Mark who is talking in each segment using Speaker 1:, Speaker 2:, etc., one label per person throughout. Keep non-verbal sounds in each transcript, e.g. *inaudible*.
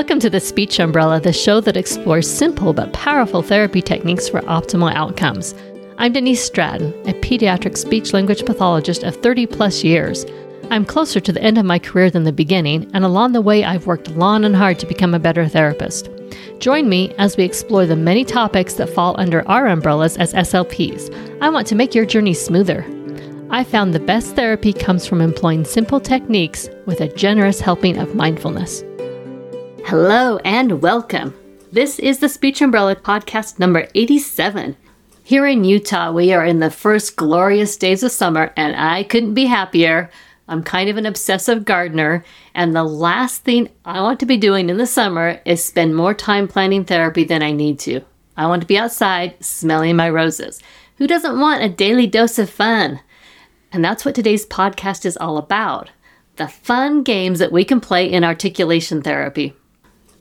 Speaker 1: Welcome to the Speech Umbrella, the show that explores simple but powerful therapy techniques for optimal outcomes. I'm Denise Stratton, a pediatric speech language pathologist of 30 plus years. I'm closer to the end of my career than the beginning, and along the way, I've worked long and hard to become a better therapist. Join me as we explore the many topics that fall under our umbrellas as SLPs. I want to make your journey smoother. I found the best therapy comes from employing simple techniques with a generous helping of mindfulness. Hello and welcome. This is the Speech Umbrella podcast number 87. Here in Utah, we are in the first glorious days of summer, and I couldn't be happier. I'm kind of an obsessive gardener, and the last thing I want to be doing in the summer is spend more time planning therapy than I need to. I want to be outside smelling my roses. Who doesn't want a daily dose of fun? And that's what today's podcast is all about the fun games that we can play in articulation therapy.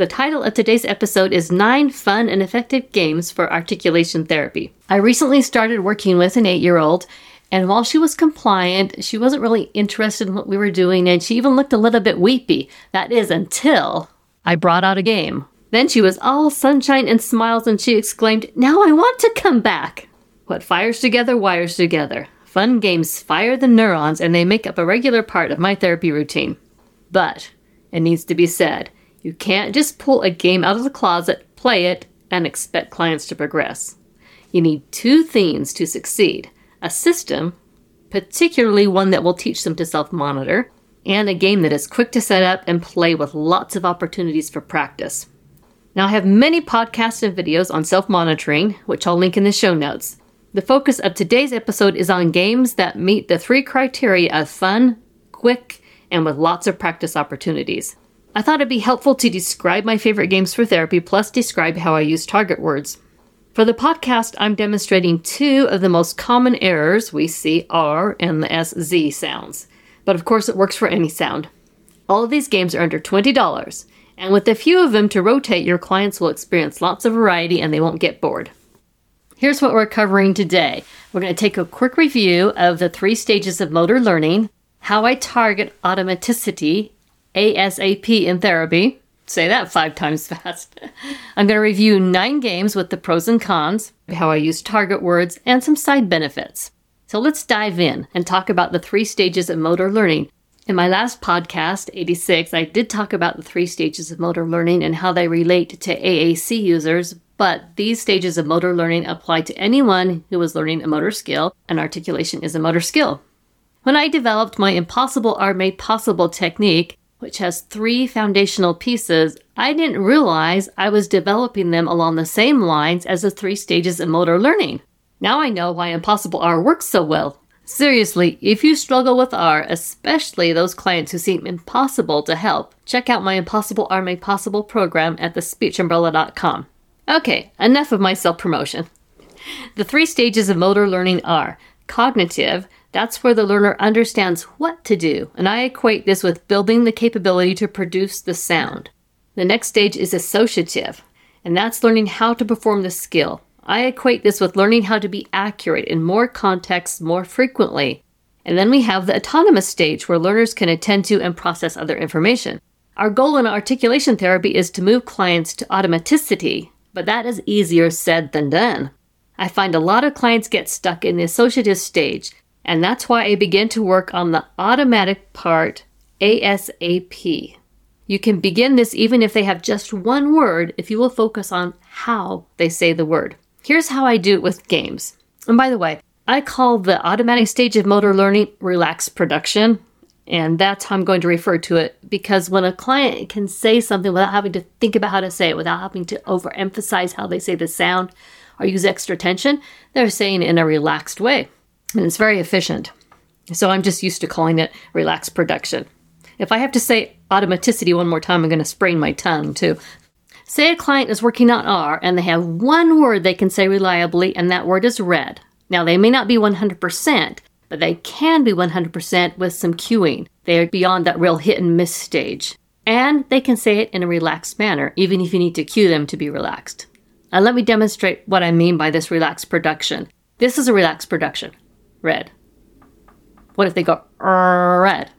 Speaker 1: The title of today's episode is Nine Fun and Effective Games for Articulation Therapy. I recently started working with an eight year old, and while she was compliant, she wasn't really interested in what we were doing, and she even looked a little bit weepy. That is until I brought out a game. Then she was all sunshine and smiles, and she exclaimed, Now I want to come back. What fires together wires together. Fun games fire the neurons, and they make up a regular part of my therapy routine. But it needs to be said you can't just pull a game out of the closet, play it, and expect clients to progress. You need two things to succeed a system, particularly one that will teach them to self monitor, and a game that is quick to set up and play with lots of opportunities for practice. Now, I have many podcasts and videos on self monitoring, which I'll link in the show notes. The focus of today's episode is on games that meet the three criteria of fun, quick, and with lots of practice opportunities. I thought it'd be helpful to describe my favorite games for therapy, plus describe how I use target words. For the podcast, I'm demonstrating two of the most common errors we see R and the SZ sounds. But of course, it works for any sound. All of these games are under $20, and with a few of them to rotate, your clients will experience lots of variety and they won't get bored. Here's what we're covering today. We're going to take a quick review of the three stages of motor learning, how I target automaticity, ASAP in therapy, Say that five times *laughs* fast. I'm going to review nine games with the pros and cons, how I use target words, and some side benefits. So let's dive in and talk about the three stages of motor learning. In my last podcast, 86, I did talk about the three stages of motor learning and how they relate to AAC users, but these stages of motor learning apply to anyone who is learning a motor skill, and articulation is a motor skill. When I developed my Impossible R Made Possible technique, which has three foundational pieces, I didn't realize I was developing them along the same lines as the three stages of motor learning. Now I know why Impossible R works so well. Seriously, if you struggle with R, especially those clients who seem impossible to help, check out my Impossible R Made Possible program at thespeechumbrella.com. Okay, enough of my self promotion. The three stages of motor learning are cognitive, that's where the learner understands what to do, and I equate this with building the capability to produce the sound. The next stage is associative, and that's learning how to perform the skill. I equate this with learning how to be accurate in more contexts more frequently. And then we have the autonomous stage where learners can attend to and process other information. Our goal in articulation therapy is to move clients to automaticity, but that is easier said than done. I find a lot of clients get stuck in the associative stage and that's why I began to work on the automatic part ASAP. You can begin this even if they have just one word if you will focus on how they say the word. Here's how I do it with games. And by the way, I call the automatic stage of motor learning relaxed production. And that's how I'm going to refer to it because when a client can say something without having to think about how to say it, without having to overemphasize how they say the sound or use extra tension, they're saying in a relaxed way and it's very efficient. So I'm just used to calling it relaxed production. If I have to say automaticity one more time, I'm going to sprain my tongue too. Say a client is working on R and they have one word they can say reliably, and that word is red. Now, they may not be 100%, but they can be 100% with some cueing. They are beyond that real hit and miss stage. And they can say it in a relaxed manner, even if you need to cue them to be relaxed. Now, let me demonstrate what I mean by this relaxed production. This is a relaxed production red. What if they go red?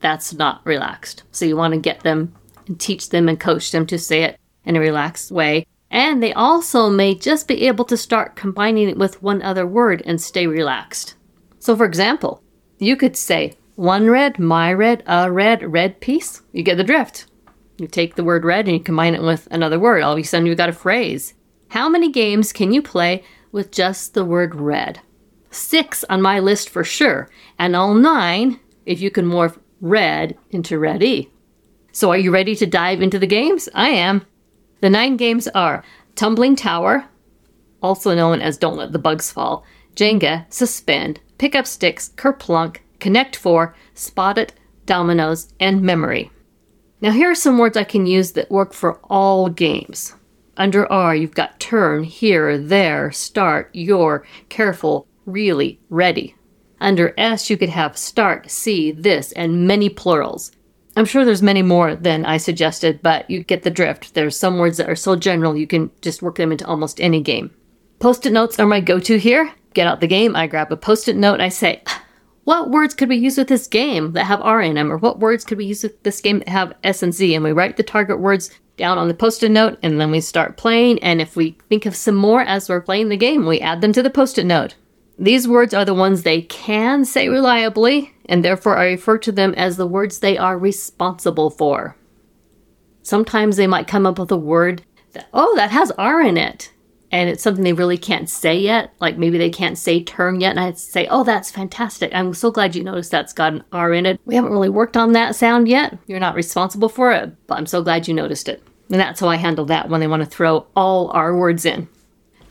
Speaker 1: That's not relaxed. So you want to get them and teach them and coach them to say it in a relaxed way. And they also may just be able to start combining it with one other word and stay relaxed. So, for example, you could say, one red, my red, a red, red piece. You get the drift. You take the word red and you combine it with another word. All of a sudden, you've got a phrase. How many games can you play with just the word red? Six on my list for sure, and all nine if you can morph red into red E. So, are you ready to dive into the games? I am. The nine games are Tumbling Tower, also known as Don't Let the Bugs Fall, Jenga, Suspend, Pick Up Sticks, Kerplunk, Connect Four, Spot It, Dominoes, and Memory. Now, here are some words I can use that work for all games. Under R, you've got turn, here, there, start, your, careful, really, ready. Under S, you could have start, see, this, and many plurals. I'm sure there's many more than I suggested, but you get the drift. There's some words that are so general you can just work them into almost any game. Post it notes are my go to here. Get out the game, I grab a post it note, I say, ah, what words could we use with this game that have R in them? Or what words could we use with this game that have S and Z? And we write the target words down on the post it note and then we start playing. And if we think of some more as we're playing the game, we add them to the post it note. These words are the ones they can say reliably, and therefore I refer to them as the words they are responsible for. Sometimes they might come up with a word that, oh, that has R in it and it's something they really can't say yet. Like maybe they can't say term yet, and I say, "Oh, that's fantastic! I'm so glad you noticed that's got an R in it. We haven't really worked on that sound yet. You're not responsible for it, but I'm so glad you noticed it." And that's how I handle that when they want to throw all R words in.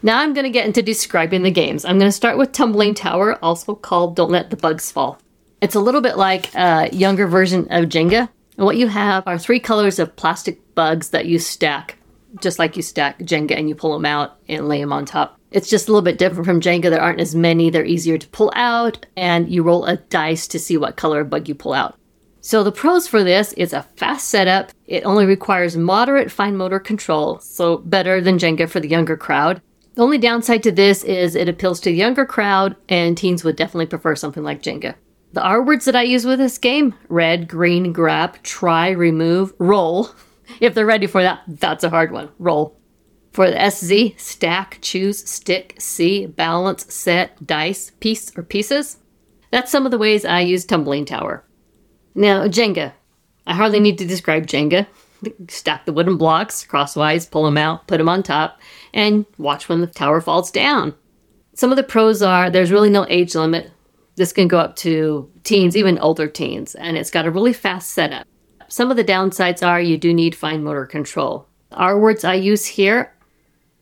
Speaker 1: Now I'm going to get into describing the games. I'm going to start with Tumbling Tower, also called Don't Let the Bugs Fall. It's a little bit like a younger version of Jenga. And what you have are three colors of plastic bugs that you stack just like you stack Jenga and you pull them out and lay them on top. It's just a little bit different from Jenga. There aren't as many, they're easier to pull out, and you roll a dice to see what color bug you pull out. So, the pros for this is a fast setup. It only requires moderate fine motor control, so better than Jenga for the younger crowd. The only downside to this is it appeals to the younger crowd, and teens would definitely prefer something like Jenga. The R words that I use with this game red, green, grab, try, remove, roll *laughs* if they're ready for that, that's a hard one. Roll. For the SZ, stack, choose, stick, see, balance, set, dice, piece, or pieces. That's some of the ways I use Tumbling Tower. Now, Jenga. I hardly need to describe Jenga. Stack the wooden blocks crosswise, pull them out, put them on top, and watch when the tower falls down. Some of the pros are there's really no age limit. This can go up to teens, even older teens, and it's got a really fast setup. Some of the downsides are you do need fine motor control. R words I use here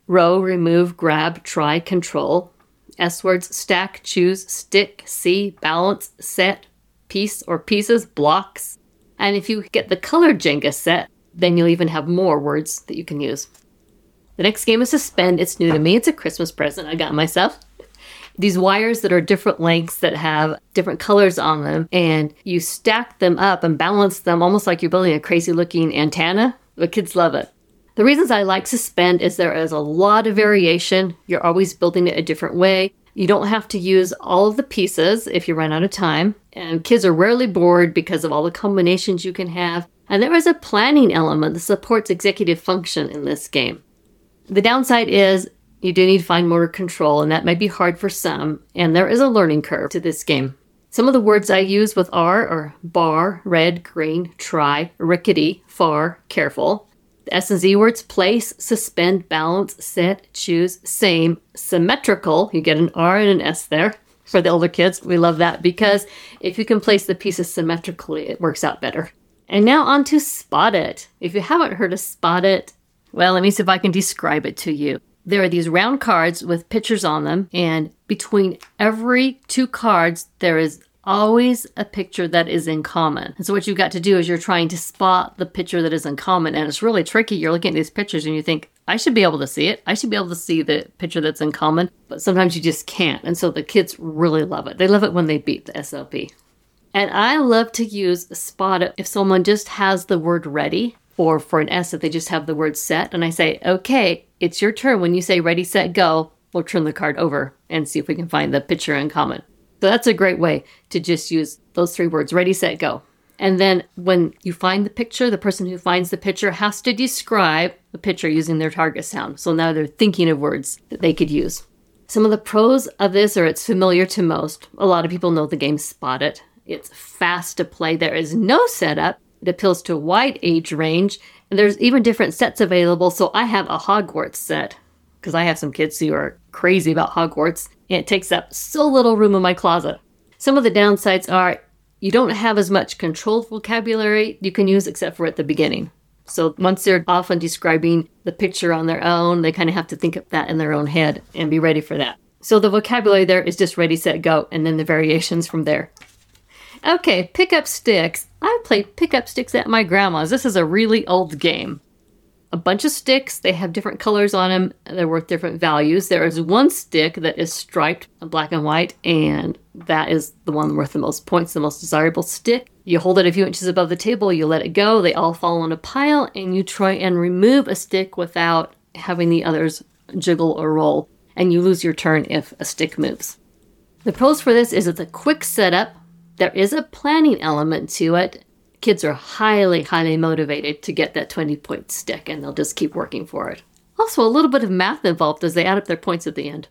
Speaker 1: row, remove, grab, try, control. S words stack, choose, stick, see, balance, set, piece or pieces, blocks. And if you get the color Jenga set, then you'll even have more words that you can use. The next game is Suspend. It's new to me. It's a Christmas present I got myself these wires that are different lengths that have different colors on them, and you stack them up and balance them almost like you're building a crazy looking antenna. The kids love it. The reasons I like Suspend is there is a lot of variation. You're always building it a different way. You don't have to use all of the pieces if you run out of time. And kids are rarely bored because of all the combinations you can have. And there is a planning element that supports executive function in this game. The downside is you do need fine motor control, and that may be hard for some, and there is a learning curve to this game. Some of the words I use with R are bar, red, green, try, rickety, far, careful. The S and Z words place, suspend, balance, set, choose, same, symmetrical. You get an R and an S there. For the older kids, we love that because if you can place the pieces symmetrically, it works out better. And now on to Spot It. If you haven't heard of Spot It, well, let me see if I can describe it to you there are these round cards with pictures on them, and between every two cards, there is always a picture that is in common. And so what you've got to do is you're trying to spot the picture that is in common, and it's really tricky. You're looking at these pictures and you think, I should be able to see it. I should be able to see the picture that's in common, but sometimes you just can't. And so the kids really love it. They love it when they beat the SLP. And I love to use spot it if someone just has the word ready or for an S if they just have the word set. And I say, okay, it's your turn. When you say ready, set, go, we'll turn the card over and see if we can find the picture in common. So that's a great way to just use those three words ready, set, go. And then when you find the picture, the person who finds the picture has to describe the picture using their target sound. So now they're thinking of words that they could use. Some of the pros of this are it's familiar to most. A lot of people know the game Spot It. It's fast to play. There is no setup. It appeals to a wide age range. And there's even different sets available. So I have a Hogwarts set because I have some kids who are crazy about Hogwarts. And it takes up so little room in my closet. Some of the downsides are you don't have as much controlled vocabulary you can use except for at the beginning. So once they're often describing the picture on their own, they kind of have to think of that in their own head and be ready for that. So the vocabulary there is just ready, set, go, and then the variations from there. Okay, pick up sticks. I played pick up sticks at my grandma's. This is a really old game a bunch of sticks. They have different colors on them. They're worth different values. There is one stick that is striped black and white, and that is the one worth the most points, the most desirable stick. You hold it a few inches above the table, you let it go, they all fall in a pile, and you try and remove a stick without having the others jiggle or roll, and you lose your turn if a stick moves. The pros for this is it's a quick setup. There is a planning element to it, kids are highly, highly motivated to get that 20 point stick and they'll just keep working for it. Also, a little bit of math involved as they add up their points at the end.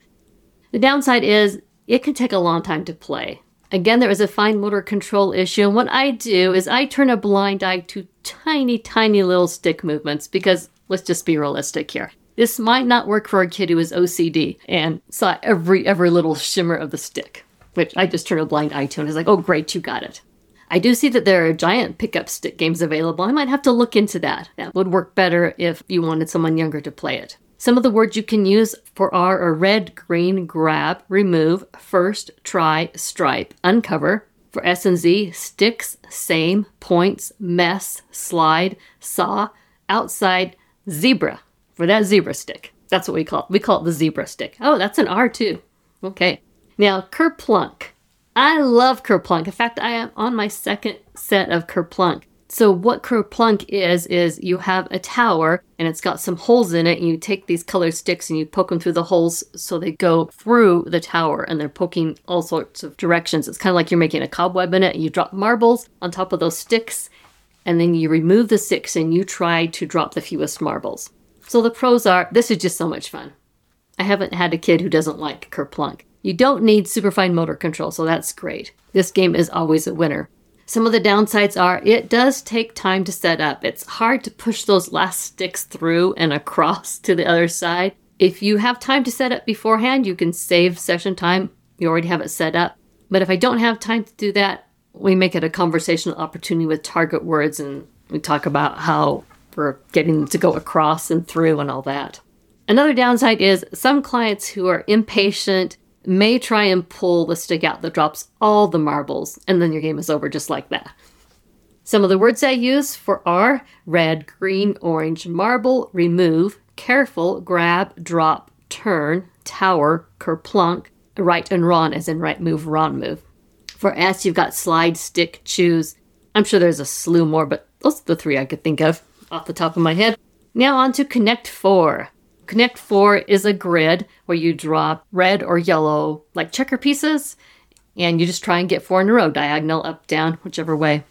Speaker 1: The downside is it can take a long time to play. Again, there is a fine motor control issue, and what I do is I turn a blind eye to tiny, tiny little stick movements because let's just be realistic here. This might not work for a kid who is OCD and saw every every little shimmer of the stick, which I just turn a blind eye to and is like, oh great, you got it. I do see that there are giant pickup stick games available. I might have to look into that. That would work better if you wanted someone younger to play it. Some of the words you can use for R are red, green, grab, remove, first, try, stripe, uncover. For S and Z, sticks, same, points, mess, slide, saw, outside, zebra. For that zebra stick. That's what we call it. We call it the zebra stick. Oh, that's an R too. Okay. Now, kerplunk. I love Kerplunk. In fact, I am on my second set of Kerplunk. So what Kerplunk is is you have a tower and it's got some holes in it and you take these colored sticks and you poke them through the holes so they go through the tower and they're poking all sorts of directions. It's kind of like you're making a cobweb in it. And you drop marbles on top of those sticks and then you remove the sticks and you try to drop the fewest marbles. So the pros are this is just so much fun. I haven't had a kid who doesn't like Kerplunk. You don't need super fine motor control, so that's great. This game is always a winner. Some of the downsides are it does take time to set up. It's hard to push those last sticks through and across *laughs* to the other side. If you have time to set up beforehand, you can save session time. You already have it set up. But if I don't have time to do that, we make it a conversational opportunity with target words and we talk about how we're getting to go across and through and all that. Another downside is some clients who are impatient may try and pull the stick out that drops all the marbles, and then your game is over just like that. Some of the words I use for are red, green, orange, marble, remove, careful, grab, drop, turn, tower, kerplunk, right and wrong, as in right move, wrong move. For S, you've got slide, stick, choose. I'm sure there's a slew more, but those are the three I could think of off the top of my head. Now on to Connect 4. Connect 4 is a grid where you drop red or yellow, like checker pieces, and you just try and get four in a row, diagonal, up, down, whichever way.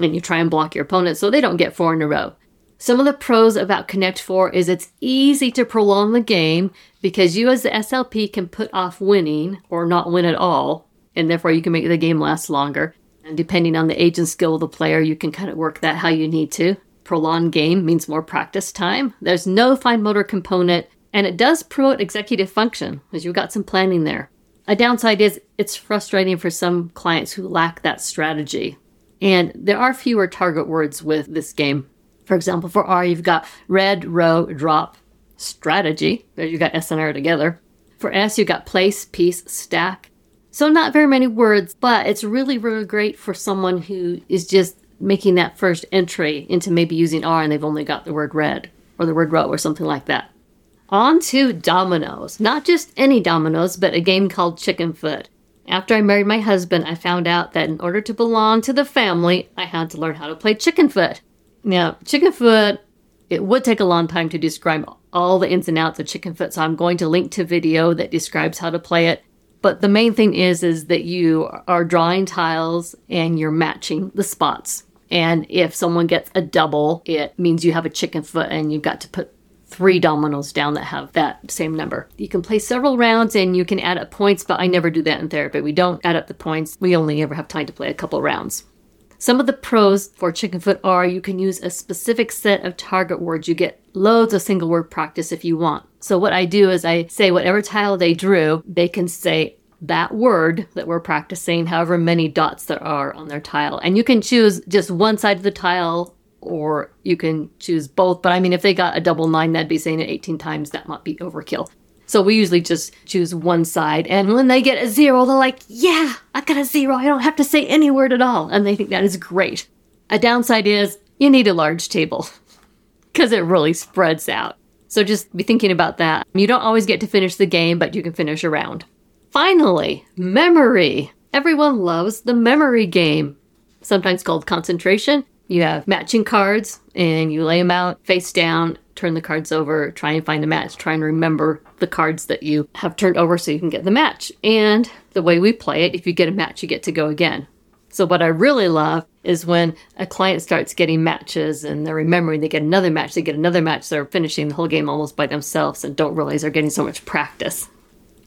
Speaker 1: And you try and block your opponent so they don't get four in a row. Some of the pros about Connect 4 is it's easy to prolong the game because you as the SLP can put off winning or not win at all, and therefore you can make the game last longer. And depending on the age and skill of the player, you can kind of work that how you need to prolonged game means more practice time. There's no fine motor component, and it does promote executive function, because you've got some planning there. A downside is it's frustrating for some clients who lack that strategy. And there are fewer target words with this game. For example, for R, you've got red, row, drop, strategy. There you've got S and R together. For S, you've got place, piece, stack. So not very many words, but it's really, really great for someone who is just making that first entry into maybe using R and they've only got the word red or the word row or something like that. On to dominoes. Not just any dominoes, but a game called Chicken Foot. After I married my husband, I found out that in order to belong to the family, I had to learn how to play Chicken Foot. Now, Chicken Foot, it would take a long time to describe all the ins and outs of Chicken Foot, so I'm going to link to video that describes how to play it. But the main thing is is that you are drawing tiles and you're matching the spots. And if someone gets a double, it means you have a chicken foot and you've got to put three dominoes down that have that same number. You can play several rounds and you can add up points, but I never do that in therapy. We don't add up the points. We only ever have time to play a couple rounds. Some of the pros for Chickenfoot are you can use a specific set of target words. You get loads of single word practice if you want. So what I do is I say whatever tile they drew, they can say that word that we're practicing, however many dots there are on their tile. And you can choose just one side of the tile or you can choose both. But I mean, if they got a double nine, that'd be saying it 18 times. That might be overkill. So we usually just choose one side. And when they get a zero, they're like, yeah, I got a zero. I don't have to say any word at all. And they think that is great. A downside is you need a large table *laughs* because it really spreads out. So just be thinking about that. You don't always get to finish the game, but you can finish a round. Finally, memory. Everyone loves the memory game, sometimes called concentration. You have matching cards and you lay them out face down, turn the cards over, try and find a match, try and remember the cards that you have turned over so you can get the match. And the way we play it, if you get a match, you get to go again. So, what I really love is when a client starts getting matches and they're remembering they get another match, they get another match, they're finishing the whole game almost by themselves and don't realize they're getting so much practice.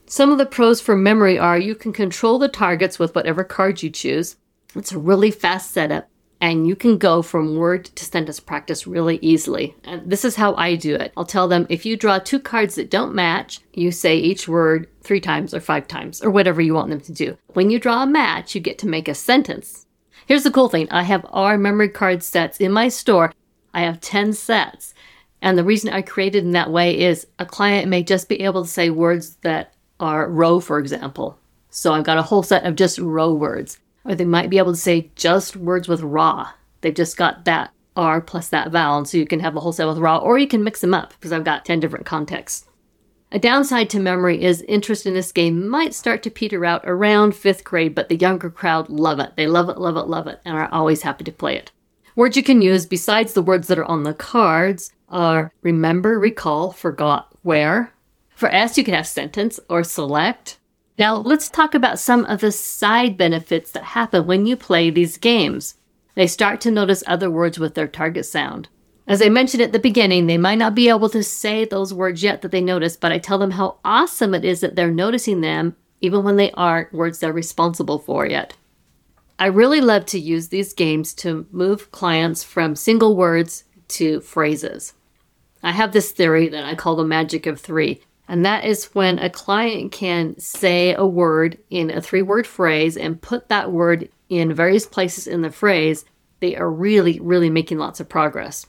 Speaker 1: Some of the pros for memory are you can control the targets with whatever card you choose. It's a really fast setup and you can go from word to sentence practice really easily. And this is how I do it. I'll tell them if you draw two cards that don't match, you say each word three times or five times or whatever you want them to do. When you draw a match, you get to make a sentence. Here's the cool thing I have R memory card sets in my store. I have 10 sets. And the reason I created in that way is a client may just be able to say words that are row, for example. So I've got a whole set of just row words. Or they might be able to say just words with raw. They've just got that R plus that vowel, and so you can have a whole set with raw, or you can mix them up because I've got 10 different contexts. A downside to memory is interest in this game might start to peter out around fifth grade, but the younger crowd love it. They love it, love it, love it, and are always happy to play it. Words you can use besides the words that are on the cards are remember, recall, forgot, where, for S, you can have sentence or select. Now, let's talk about some of the side benefits that happen when you play these games. They start to notice other words with their target sound. As I mentioned at the beginning, they might not be able to say those words yet that they notice, but I tell them how awesome it is that they're noticing them even when they aren't words they're responsible for yet. I really love to use these games to move clients from single words to phrases. I have this theory that I call the magic of three. And that is when a client can say a word in a three word phrase and put that word in various places in the phrase, they are really, really making lots of progress.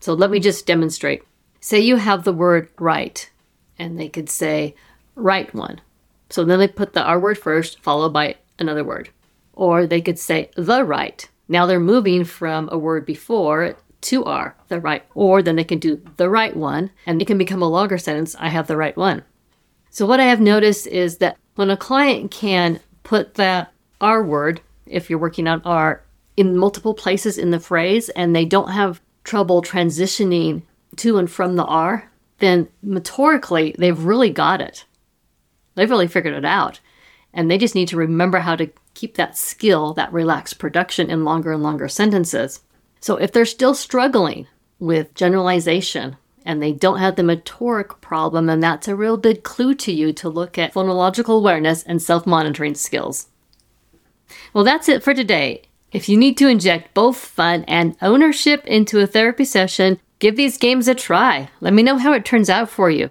Speaker 1: So let me just demonstrate. Say you have the word right, and they could say right one. So then they put the R word first, followed by another word. Or they could say the right. Now they're moving from a word before to R, the right, or then they can do the right one, and it can become a longer sentence, I have the right one. So what I have noticed is that when a client can put that R word, if you're working on R, in multiple places in the phrase and they don't have trouble transitioning to and from the R, then motorically, they've really got it. They've really figured it out. And they just need to remember how to keep that skill, that relaxed production in longer and longer sentences. So if they're still struggling with generalization and they don't have the motoric problem, then that's a real big clue to you to look at phonological awareness and self monitoring skills. Well, that's it for today. If you need to inject both fun and ownership into a therapy session, give these games a try. Let me know how it turns out for you.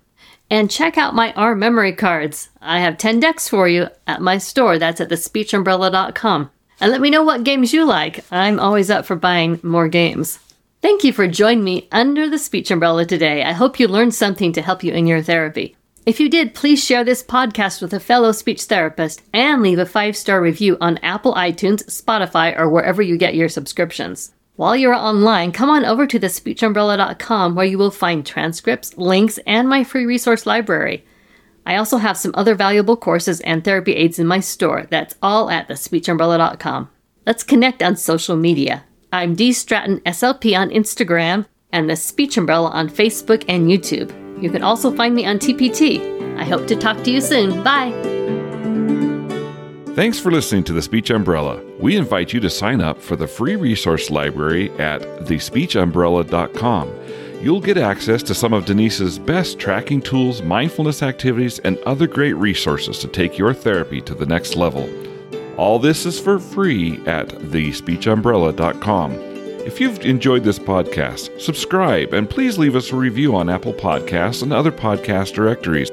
Speaker 1: And check out my R memory cards. I have 10 decks for you at my store. That's at thespeechumbrella.com. And let me know what games you like. I'm always up for buying more games. Thank you for joining me under the speech umbrella today. I hope you learned something to help you in your therapy. If you did, please share this podcast with a fellow speech therapist and leave a five star review on Apple iTunes, Spotify, or wherever you get your subscriptions. While you're online, come on over to thespeechumbrella.com where you will find transcripts, links, and my free resource library. I also have some other valuable courses and therapy aids in my store. That's all at thespeechumbrella.com. Let's connect on social media. I'm D Stratton SLP on Instagram and the Speech Umbrella on Facebook and YouTube. You can also find me on TPT. I hope to talk to you soon. Bye.
Speaker 2: Thanks for listening to The Speech Umbrella. We invite you to sign up for the free resource library at thespeechumbrella.com. You'll get access to some of Denise's best tracking tools, mindfulness activities, and other great resources to take your therapy to the next level. All this is for free at thespeechumbrella.com. If you've enjoyed this podcast, subscribe and please leave us a review on Apple Podcasts and other podcast directories.